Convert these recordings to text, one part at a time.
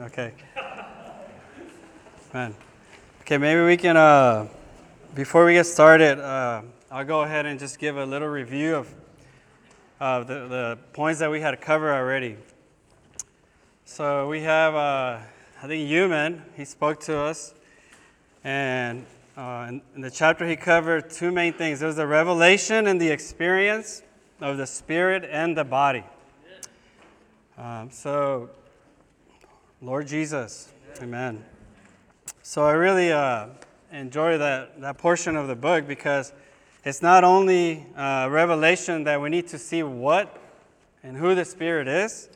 Okay. Man. Okay, maybe we can, uh, before we get started, uh, I'll go ahead and just give a little review of uh, the, the points that we had covered already. So we have, uh, I think, Human, he spoke to us. And uh, in, in the chapter, he covered two main things there's the revelation and the experience of the spirit and the body. Um, so, Lord Jesus, amen. So, I really uh, enjoy that, that portion of the book because it's not only uh, revelation that we need to see what and who the Spirit is,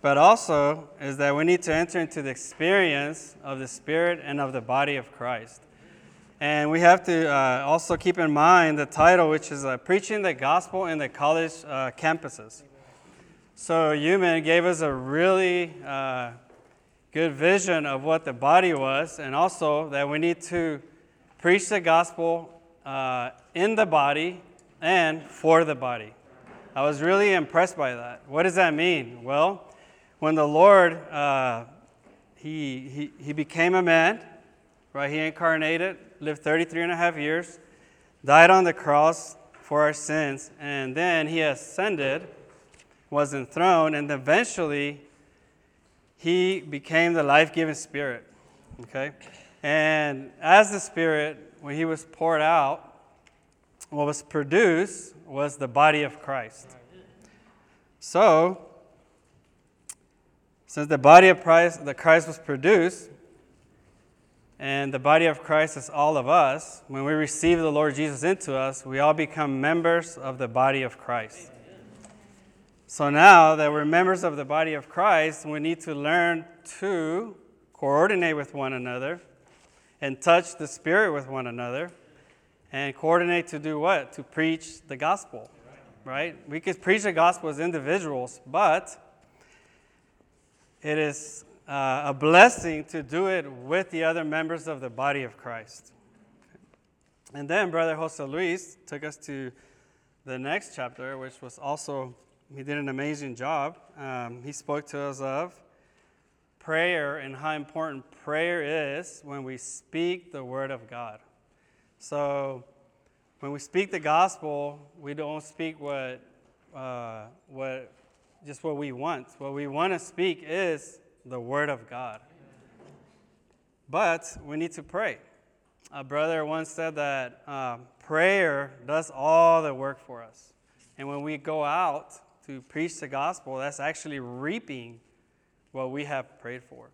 but also is that we need to enter into the experience of the Spirit and of the body of Christ. And we have to uh, also keep in mind the title, which is uh, Preaching the Gospel in the College uh, Campuses. So, Human gave us a really uh, good vision of what the body was, and also that we need to preach the gospel uh, in the body and for the body. I was really impressed by that. What does that mean? Well, when the Lord uh, he, he, he became a man, right? He incarnated, lived 33 and a half years, died on the cross for our sins, and then he ascended, was enthroned, and eventually he became the life giving spirit. Okay? And as the spirit, when he was poured out, what was produced was the body of Christ. So, since the body of Christ, the Christ was produced, and the body of Christ is all of us, when we receive the Lord Jesus into us, we all become members of the body of Christ. So now that we're members of the body of Christ, we need to learn to coordinate with one another and touch the Spirit with one another and coordinate to do what? To preach the gospel, right? We could preach the gospel as individuals, but it is uh, a blessing to do it with the other members of the body of Christ. And then Brother Jose Luis took us to the next chapter, which was also he did an amazing job. Um, he spoke to us of prayer and how important prayer is when we speak the word of God. So, when we speak the gospel, we don't speak what, uh, what, just what we want. What we want to speak is the word of God. But we need to pray. A brother once said that uh, prayer does all the work for us. And when we go out to preach the gospel, that's actually reaping what we have prayed for.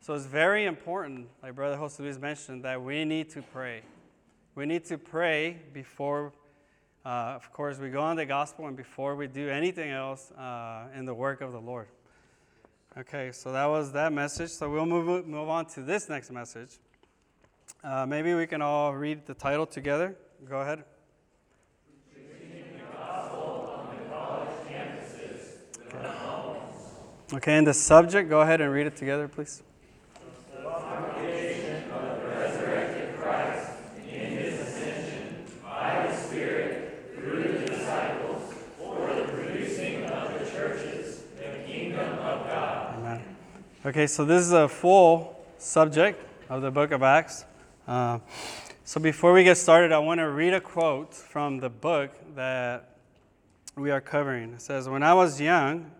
So it's very important, like Brother Jose Luis mentioned, that we need to pray. We need to pray before, uh, of course, we go on the gospel and before we do anything else uh, in the work of the Lord. Okay, so that was that message. So we'll move, move on to this next message. Uh, maybe we can all read the title together. Go ahead. Okay, and the subject, go ahead and read it together, please. Okay, so this is a full subject of the book of Acts. Uh, so before we get started, I want to read a quote from the book that we are covering. It says, When I was young,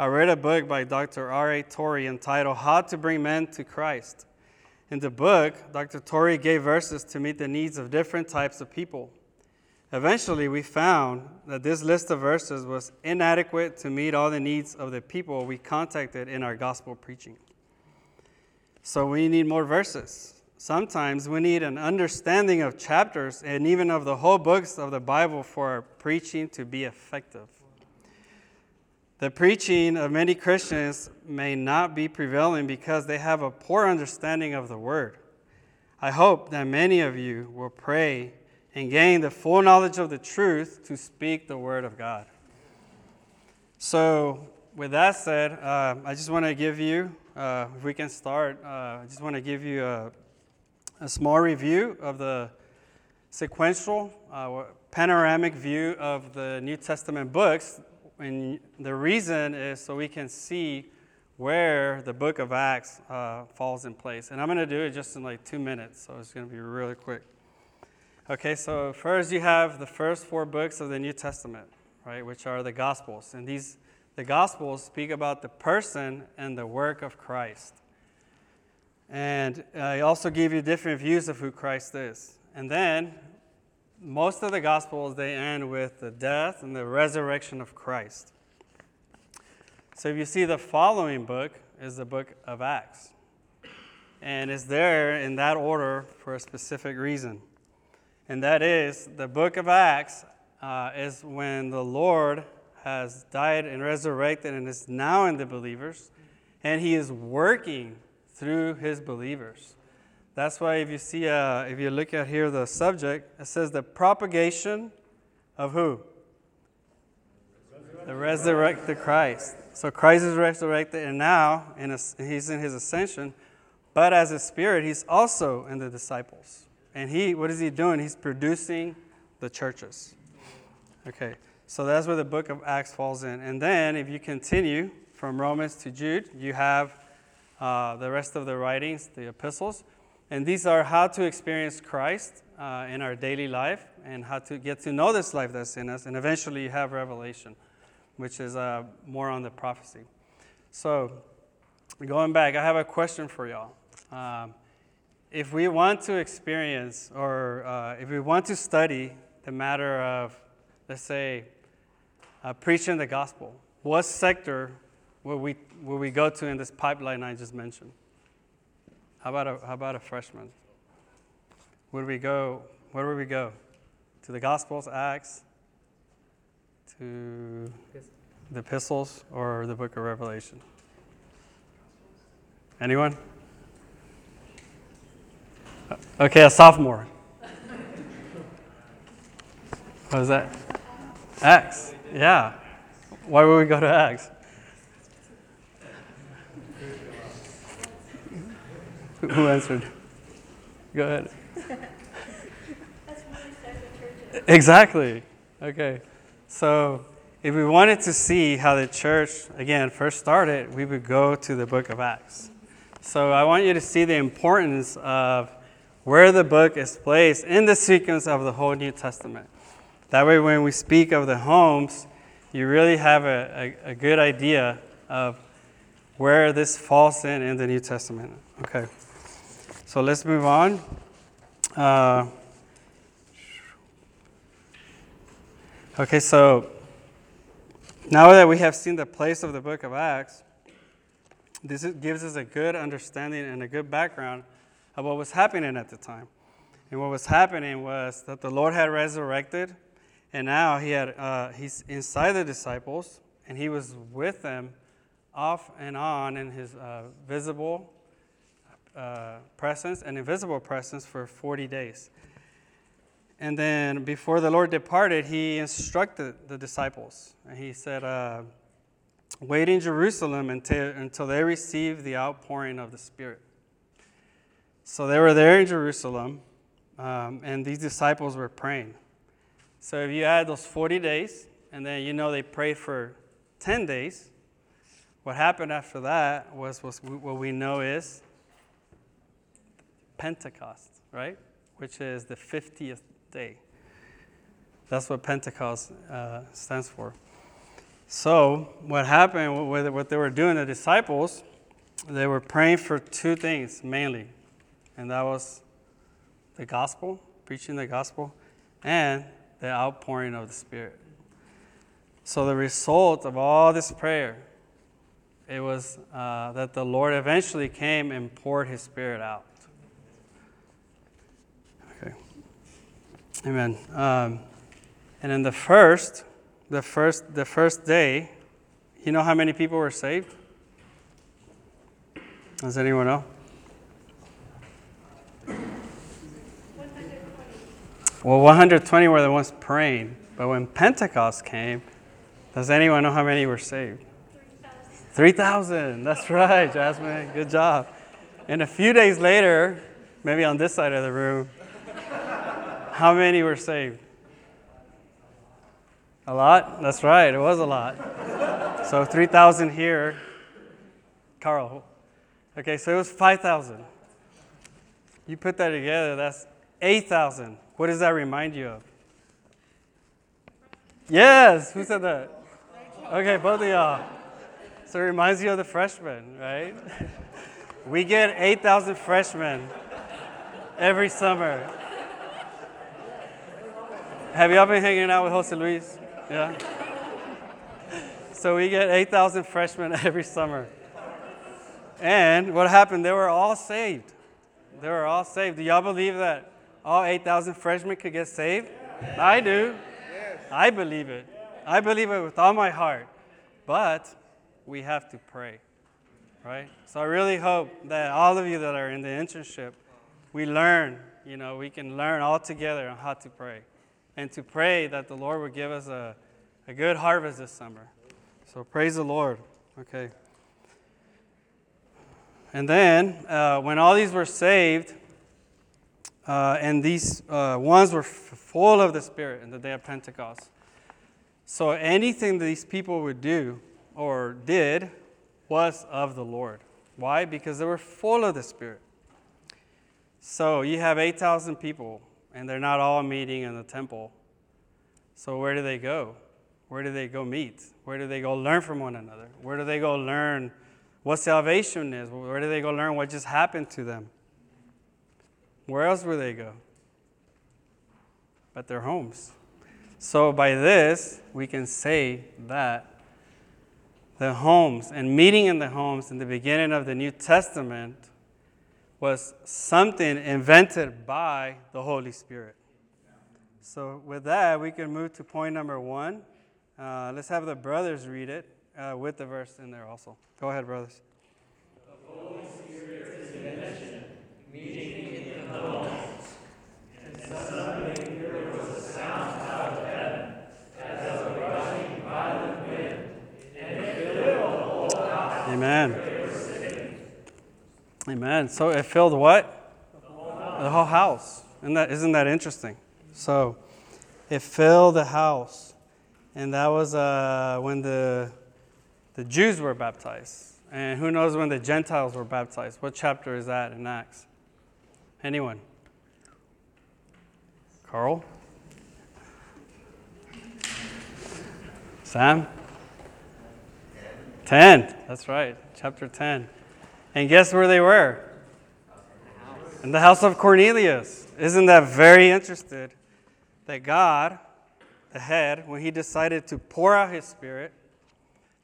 I read a book by Dr. R.A. Torrey entitled How to Bring Men to Christ. In the book, Dr. Torrey gave verses to meet the needs of different types of people. Eventually, we found that this list of verses was inadequate to meet all the needs of the people we contacted in our gospel preaching. So, we need more verses. Sometimes we need an understanding of chapters and even of the whole books of the Bible for our preaching to be effective. The preaching of many Christians may not be prevailing because they have a poor understanding of the word. I hope that many of you will pray and gain the full knowledge of the truth to speak the word of God. So, with that said, uh, I just want to give you, uh, if we can start, uh, I just want to give you a, a, small review of the sequential, uh, panoramic view of the New Testament books and the reason is so we can see where the book of Acts uh, falls in place. And I'm going to do it just in like two minutes, so it's going to be really quick. Okay, so first you have the first four books of the New Testament, right, which are the Gospels. And these, the Gospels speak about the person and the work of Christ. And I also give you different views of who Christ is. And then most of the Gospels, they end with the death and the resurrection of Christ. So if you see the following book is the book of Acts. And it's there in that order for a specific reason. And that is the book of Acts uh, is when the Lord has died and resurrected and is now in the believers, and he is working through his believers. That's why if you see, uh, if you look at here the subject, it says the propagation of who? The resurrected Christ. So Christ is resurrected, and now in a, he's in his ascension, but as a spirit, he's also in the disciples. And he, what is he doing? He's producing the churches. Okay, so that's where the book of Acts falls in. And then if you continue from Romans to Jude, you have uh, the rest of the writings, the epistles. And these are how to experience Christ uh, in our daily life and how to get to know this life that's in us. And eventually you have Revelation, which is uh, more on the prophecy. So, going back, I have a question for y'all. Um, if we want to experience or uh, if we want to study the matter of, let's say, uh, preaching the gospel, what sector will we, will we go to in this pipeline I just mentioned? How about a, how about a freshman? Would we go, where would we go? To the Gospels, Acts, to the epistles, or the book of Revelation? Anyone? Okay, a sophomore. What is that? Acts. Yeah. Why would we go to Acts? Who answered? Go ahead. exactly. Okay. So, if we wanted to see how the church, again, first started, we would go to the book of Acts. So, I want you to see the importance of where the book is placed in the sequence of the whole New Testament. That way, when we speak of the homes, you really have a, a, a good idea of where this falls in in the New Testament. Okay. So let's move on. Uh, okay, so now that we have seen the place of the book of Acts, this gives us a good understanding and a good background of what was happening at the time. And what was happening was that the Lord had resurrected, and now he had uh, he's inside the disciples, and he was with them off and on in his uh, visible uh, presence and invisible presence for 40 days. And then before the Lord departed, he instructed the disciples. And he said, uh, Wait in Jerusalem until, until they receive the outpouring of the Spirit. So they were there in Jerusalem, um, and these disciples were praying. So if you add those 40 days, and then you know they prayed for 10 days, what happened after that was, was what we know is Pentecost, right? Which is the 50th day. That's what Pentecost uh, stands for. So, what happened, what they were doing, the disciples, they were praying for two things mainly, and that was the gospel, preaching the gospel, and the outpouring of the Spirit. So, the result of all this prayer, it was uh, that the Lord eventually came and poured His Spirit out. Amen. Um, and in the first, the first, the first day, you know how many people were saved? Does anyone know? 120. Well, 120 were the ones praying, but when Pentecost came, does anyone know how many were saved? 3,000. That's right, Jasmine. Good job. And a few days later, maybe on this side of the room, how many were saved? A lot? That's right, it was a lot. So 3,000 here. Carl. Okay, so it was 5,000. You put that together, that's 8,000. What does that remind you of? Yes, who said that? Okay, both of y'all. So it reminds you of the freshmen, right? We get 8,000 freshmen every summer. Have y'all been hanging out with Jose Luis? Yeah? So we get 8,000 freshmen every summer. And what happened? They were all saved. They were all saved. Do y'all believe that all 8,000 freshmen could get saved? I do. I believe it. I believe it with all my heart. But we have to pray, right? So I really hope that all of you that are in the internship, we learn, you know, we can learn all together on how to pray. And to pray that the Lord would give us a, a good harvest this summer. So praise the Lord. Okay. And then, uh, when all these were saved, uh, and these uh, ones were f- full of the Spirit in the day of Pentecost. So anything these people would do or did was of the Lord. Why? Because they were full of the Spirit. So you have 8,000 people, and they're not all meeting in the temple. So where do they go? Where do they go meet? Where do they go learn from one another? Where do they go learn what salvation is? Where do they go learn what just happened to them? Where else would they go? But their homes. So by this, we can say that the homes and meeting in the homes in the beginning of the New Testament was something invented by the Holy Spirit. So, with that, we can move to point number one. Uh, let's have the brothers read it uh, with the verse in there also. Go ahead, brothers. The Holy Spirit is in the. And suddenly there was a sound out of heaven, as of a rushing violent wind, and it filled the whole house. Amen. Amen. So it filled what? The whole house. The whole house. Isn't that, isn't that interesting? So it filled the house. And that was uh, when the, the Jews were baptized. And who knows when the Gentiles were baptized? What chapter is that in Acts? Anyone? Carl? Sam? 10. That's right. Chapter 10. And guess where they were? In the house of Cornelius. Isn't that very interesting that God, the head, when he decided to pour out his spirit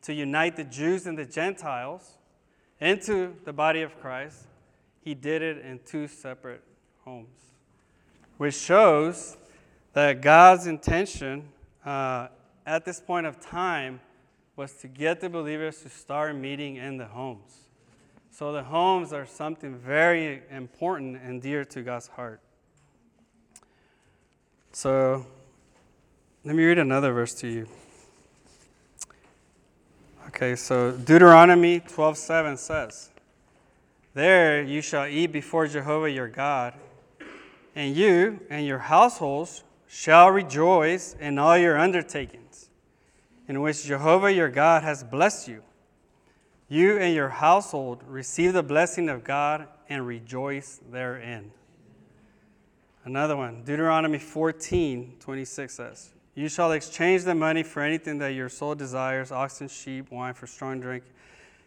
to unite the Jews and the Gentiles into the body of Christ, he did it in two separate homes, which shows that God's intention uh, at this point of time was to get the believers to start meeting in the homes. So the homes are something very important and dear to God's heart. So let me read another verse to you. Okay, so Deuteronomy 12:7 says, "There you shall eat before Jehovah your God, and you and your households shall rejoice in all your undertakings, in which Jehovah your God has blessed you." You and your household receive the blessing of God and rejoice therein. Another one, Deuteronomy 14, 26 says, You shall exchange the money for anything that your soul desires oxen, sheep, wine for strong drink,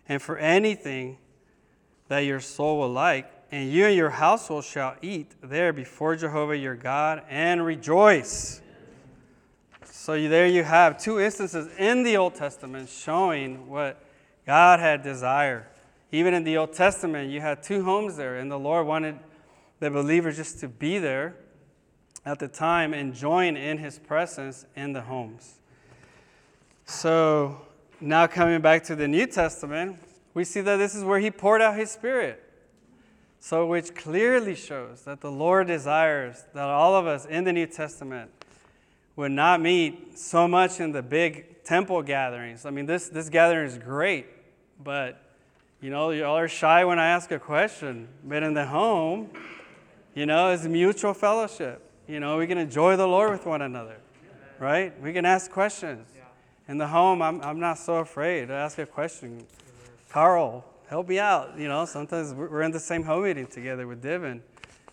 and for anything that your soul will like. And you and your household shall eat there before Jehovah your God and rejoice. So there you have two instances in the Old Testament showing what God had desire. Even in the Old Testament, you had two homes there, and the Lord wanted the believers just to be there at the time and join in his presence in the homes. So now coming back to the New Testament, we see that this is where he poured out his spirit. So, which clearly shows that the Lord desires that all of us in the New Testament would not meet so much in the big temple gatherings. I mean, this, this gathering is great, but you know, y'all are shy when I ask a question. But in the home, you know, it's mutual fellowship. You know, we can enjoy the Lord with one another, right? We can ask questions. In the home, I'm, I'm not so afraid to ask a question. Carl, help me out. You know, sometimes we're in the same home meeting together with Divin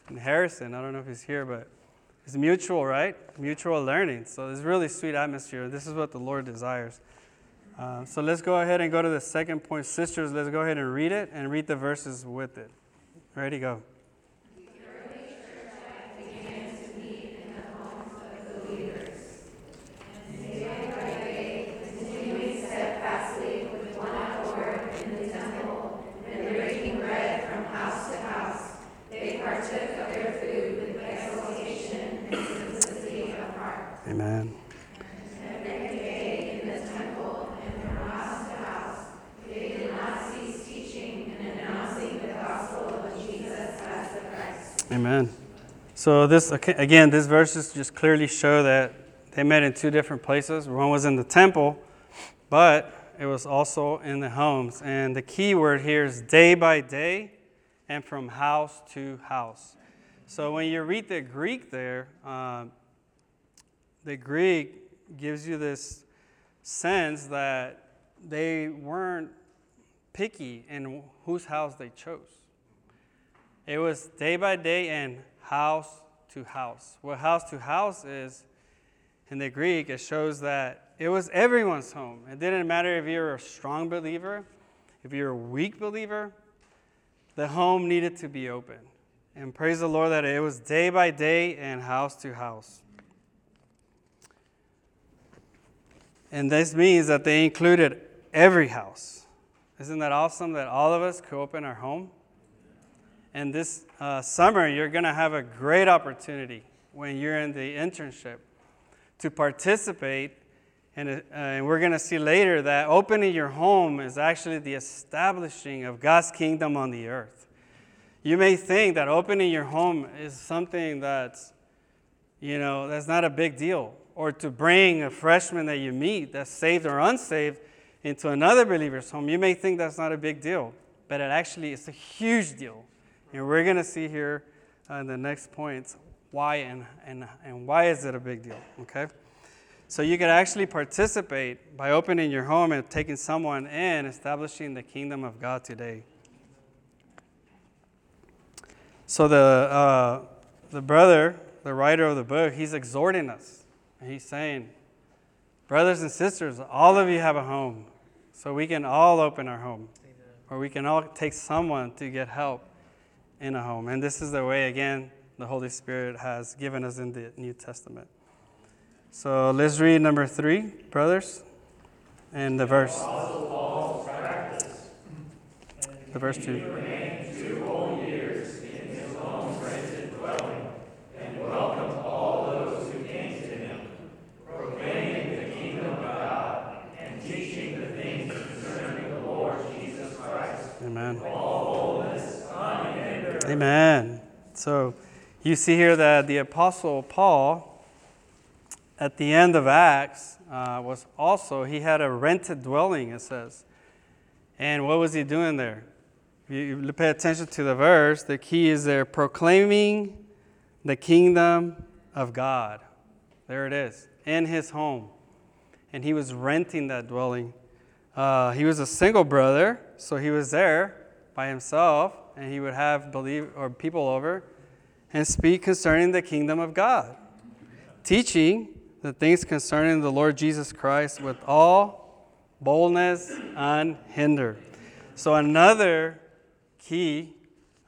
and Harrison. I don't know if he's here, but it's mutual, right? Mutual learning. So it's really sweet atmosphere. This is what the Lord desires. Uh, so let's go ahead and go to the second point. Sisters, let's go ahead and read it and read the verses with it. Ready, go. So this again, these verses just clearly show that they met in two different places. One was in the temple, but it was also in the homes. And the key word here is day by day and from house to house. So when you read the Greek there, uh, the Greek gives you this sense that they weren't picky in whose house they chose. It was day by day and house to house. What house to house is, in the Greek, it shows that it was everyone's home. It didn't matter if you're a strong believer, if you're a weak believer, the home needed to be open. And praise the Lord that it was day by day and house to house. And this means that they included every house. Isn't that awesome that all of us could open our home? And this uh, summer, you're going to have a great opportunity when you're in the internship to participate. And, uh, and we're going to see later that opening your home is actually the establishing of God's kingdom on the earth. You may think that opening your home is something that's, you know, that's not a big deal. Or to bring a freshman that you meet that's saved or unsaved into another believer's home, you may think that's not a big deal. But it actually is a huge deal and we're going to see here uh, in the next points why and, and, and why is it a big deal, okay? So you can actually participate by opening your home and taking someone in, establishing the kingdom of God today. So the, uh, the brother, the writer of the book, he's exhorting us. He's saying, brothers and sisters, all of you have a home. So we can all open our home. Or we can all take someone to get help in a home. And this is the way, again, the Holy Spirit has given us in the New Testament. So let's read number three, brothers, and the verse. The verse two. Amen. So you see here that the Apostle Paul, at the end of Acts, uh, was also, he had a rented dwelling, it says. And what was he doing there? If you pay attention to the verse, the key is there proclaiming the kingdom of God. There it is, in his home. And he was renting that dwelling. Uh, he was a single brother, so he was there by himself and he would have believe or people over and speak concerning the kingdom of God, teaching the things concerning the Lord Jesus Christ with all boldness unhindered. So another key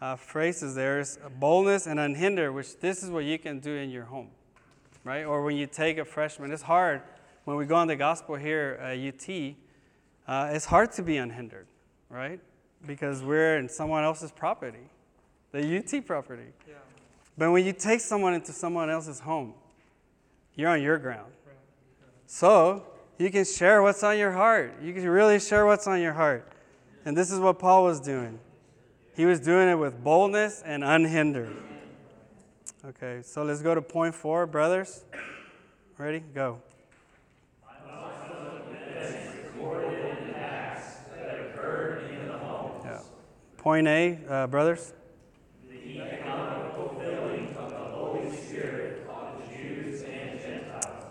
uh, phrases there is boldness and unhindered, which this is what you can do in your home, right? Or when you take a freshman, it's hard when we go on the gospel here at UT. Uh, it's hard to be unhindered, right? because we're in someone else's property, the UT property. Yeah. But when you take someone into someone else's home, you're on your ground. So you can share what's on your heart. You can really share what's on your heart. And this is what Paul was doing. He was doing it with boldness and unhindered. Okay, so let's go to point four, brothers. Ready? Go. Point A, uh, brothers.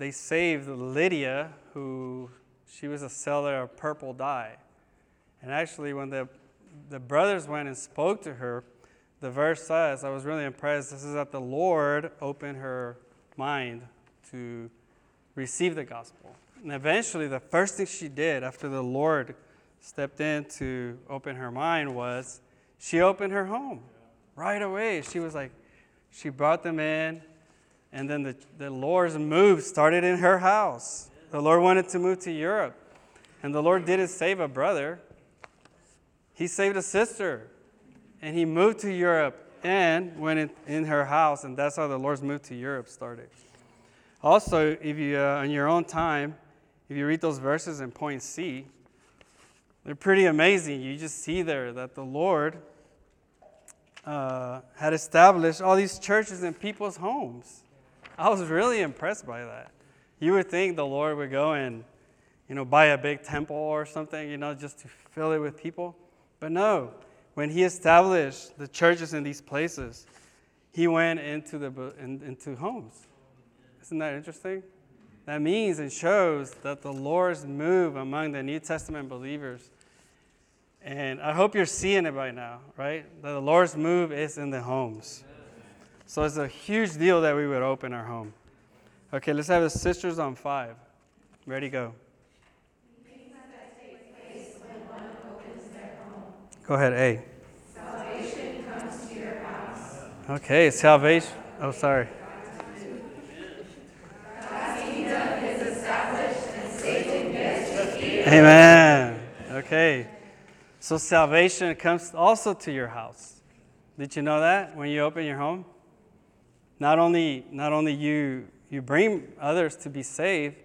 they saved Lydia, who she was a seller of purple dye. And actually, when the, the brothers went and spoke to her, the verse says, I was really impressed. This is that the Lord opened her mind to receive the gospel. And eventually, the first thing she did after the Lord stepped in to open her mind was she opened her home right away. She was like, she brought them in, and then the, the Lord's move started in her house. The Lord wanted to move to Europe, and the Lord didn't save a brother, He saved a sister, and He moved to Europe and went in, in her house, and that's how the Lord's move to Europe started. Also, if you, uh, on your own time, if you read those verses in point C, they're pretty amazing. You just see there that the Lord uh, had established all these churches in people's homes. I was really impressed by that. You would think the Lord would go and, you know, buy a big temple or something, you know, just to fill it with people. But no, when He established the churches in these places, He went into the in, into homes. Isn't that interesting? That means and shows that the Lord's move among the New Testament believers. And I hope you're seeing it by now, right? That the Lord's move is in the homes. So it's a huge deal that we would open our home. Okay, let's have the sisters on five. Ready, go. Go ahead, A. Okay, salvation. Oh, sorry. Amen. Okay. So salvation comes also to your house. Did you know that when you open your home? Not only, not only you, you bring others to be saved,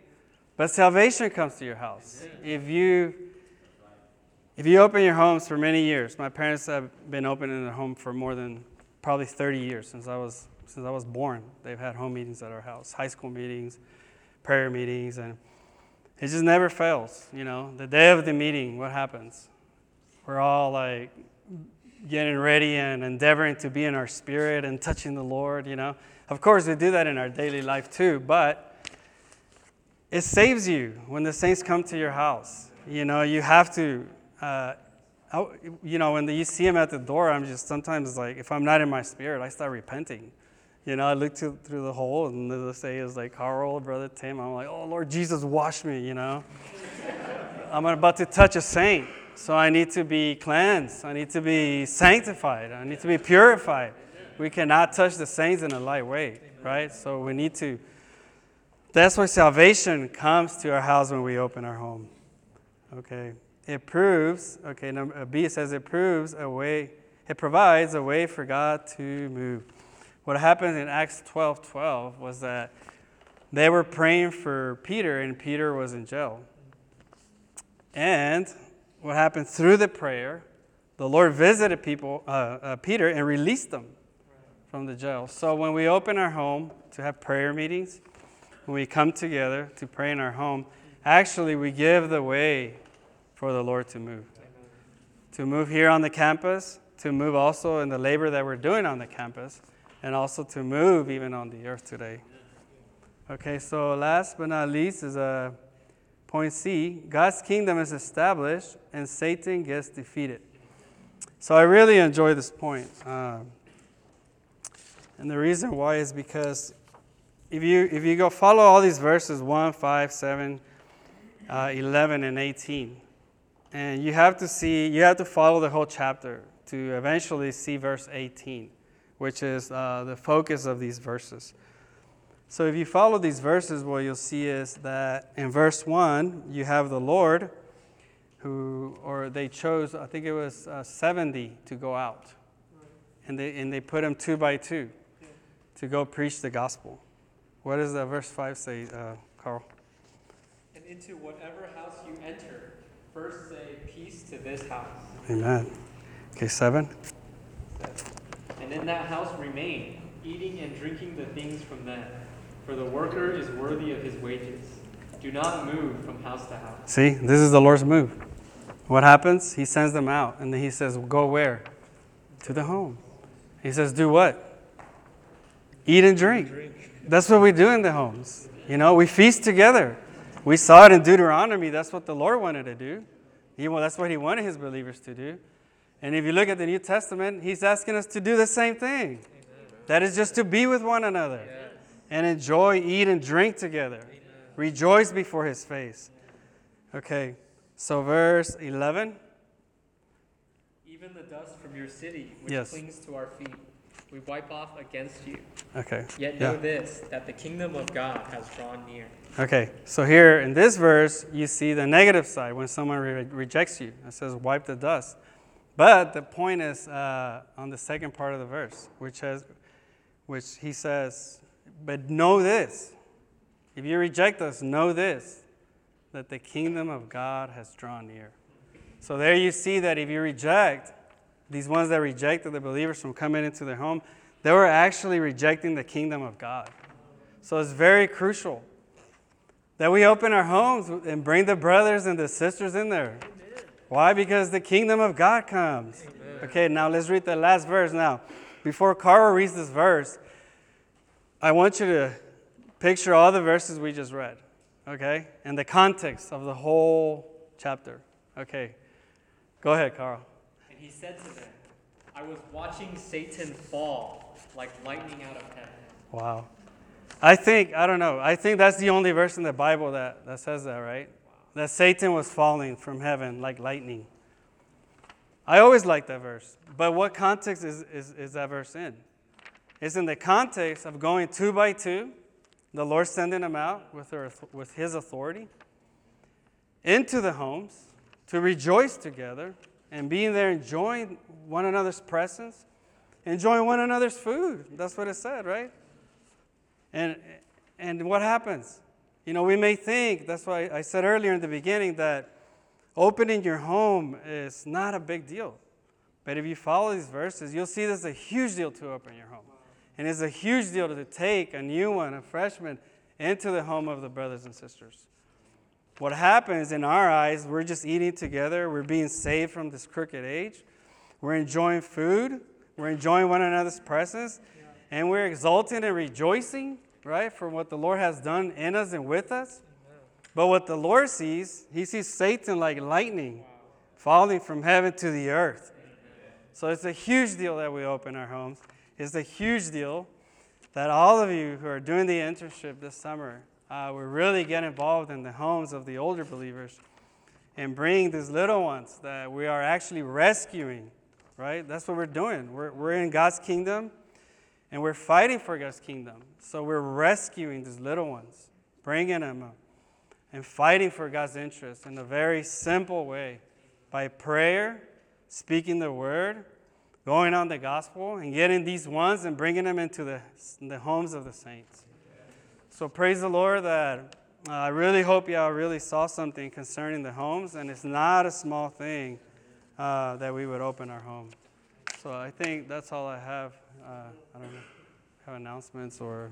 but salvation comes to your house. If you if you open your homes for many years, my parents have been opening their home for more than probably 30 years since I was since I was born. They've had home meetings at our house, high school meetings, prayer meetings, and it just never fails. You know, the day of the meeting, what happens? We're all like getting ready and endeavoring to be in our spirit and touching the Lord, you know. Of course, we do that in our daily life too, but it saves you when the saints come to your house. You know, you have to, uh, you know, when you see them at the door, I'm just sometimes like, if I'm not in my spirit, I start repenting. You know, I look to, through the hole and they say it's like Carl, brother Tim. I'm like, oh Lord Jesus, wash me. You know, I'm about to touch a saint, so I need to be cleansed. I need to be sanctified. I need to be purified. We cannot touch the saints in a light way, right? So we need to. That's why salvation comes to our house when we open our home. Okay, it proves. Okay, number uh, B says it proves a way. It provides a way for God to move. What happened in Acts 12 12 was that they were praying for Peter, and Peter was in jail. And what happened through the prayer, the Lord visited people, uh, uh, Peter, and released them from the jail. So when we open our home to have prayer meetings, when we come together to pray in our home, actually we give the way for the Lord to move. To move here on the campus, to move also in the labor that we're doing on the campus and also to move even on the earth today. Okay, so last but not least is a uh, point C God's kingdom is established and Satan gets defeated. So I really enjoy this point. Uh, and the reason why is because if you, if you go follow all these verses 1, 5, 7, uh, 11, and 18, and you have to see, you have to follow the whole chapter to eventually see verse 18 which is uh, the focus of these verses. So if you follow these verses, what you'll see is that in verse 1, you have the Lord who, or they chose, I think it was uh, 70 to go out. And they, and they put them two by two to go preach the gospel. What does the verse 5 say, uh, Carl? And into whatever house you enter, first say, Peace to this house. Amen. Okay, 7 and in that house remain, eating and drinking the things from them. For the worker is worthy of his wages. Do not move from house to house. See, this is the Lord's move. what happens? He sends them out, and then he says, Go where? To the home. He says, Do what? Eat and drink. That's what we do in the homes. You know, we feast together. We saw it in Deuteronomy. That's what the Lord wanted to do. He, well, that's what He wanted His believers to do. And if you look at the New Testament, He's asking us to do the same thing. That is just to be with one another and enjoy, eat, and drink together. Rejoice before His face. Okay, so verse 11. Even the dust from your city, which Yes. clings to our feet, we wipe off against you. Okay. Yet know this, that the kingdom of God has drawn near. Okay, so here in this verse, you see the negative side when someone re- rejects you. It says, wipe the dust. But the point is uh, on the second part of the verse, which, has, which he says, but know this. If you reject us, know this, that the kingdom of God has drawn near. So there you see that if you reject, these ones that rejected the believers from coming into their home, they were actually rejecting the kingdom of God. So it's very crucial that we open our homes and bring the brothers and the sisters in there. Why? Because the kingdom of God comes. Okay, now let's read the last verse now. Before Carl reads this verse, I want you to picture all the verses we just read, okay? And the context of the whole chapter. Okay, go ahead, Carl. And he said to them, I was watching Satan fall like lightning out of heaven. Wow. I think, I don't know, I think that's the only verse in the Bible that, that says that, right? That Satan was falling from heaven like lightning. I always like that verse. But what context is, is, is that verse in? It's in the context of going two by two, the Lord sending them out with, her, with his authority into the homes to rejoice together and being there enjoying one another's presence, enjoying one another's food. That's what it said, right? And, and what happens? You know, we may think, that's why I said earlier in the beginning that opening your home is not a big deal. But if you follow these verses, you'll see there's a huge deal to open your home. And it's a huge deal to take a new one, a freshman, into the home of the brothers and sisters. What happens in our eyes, we're just eating together, we're being saved from this crooked age, we're enjoying food, we're enjoying one another's presence, and we're exulting and rejoicing, right, for what the Lord has done in us and with us. But what the Lord sees, he sees Satan like lightning falling from heaven to the earth. So it's a huge deal that we open our homes. It's a huge deal that all of you who are doing the internship this summer uh, will really get involved in the homes of the older believers and bring these little ones that we are actually rescuing, right? That's what we're doing. We're, we're in God's kingdom and we're fighting for God's kingdom. So we're rescuing these little ones, bringing them up, and fighting for God's interest in a very simple way by prayer, speaking the word, going on the gospel, and getting these ones and bringing them into the, the homes of the saints. So praise the Lord that uh, I really hope y'all really saw something concerning the homes, and it's not a small thing uh, that we would open our home. So I think that's all I have. Uh, I don't know, have announcements or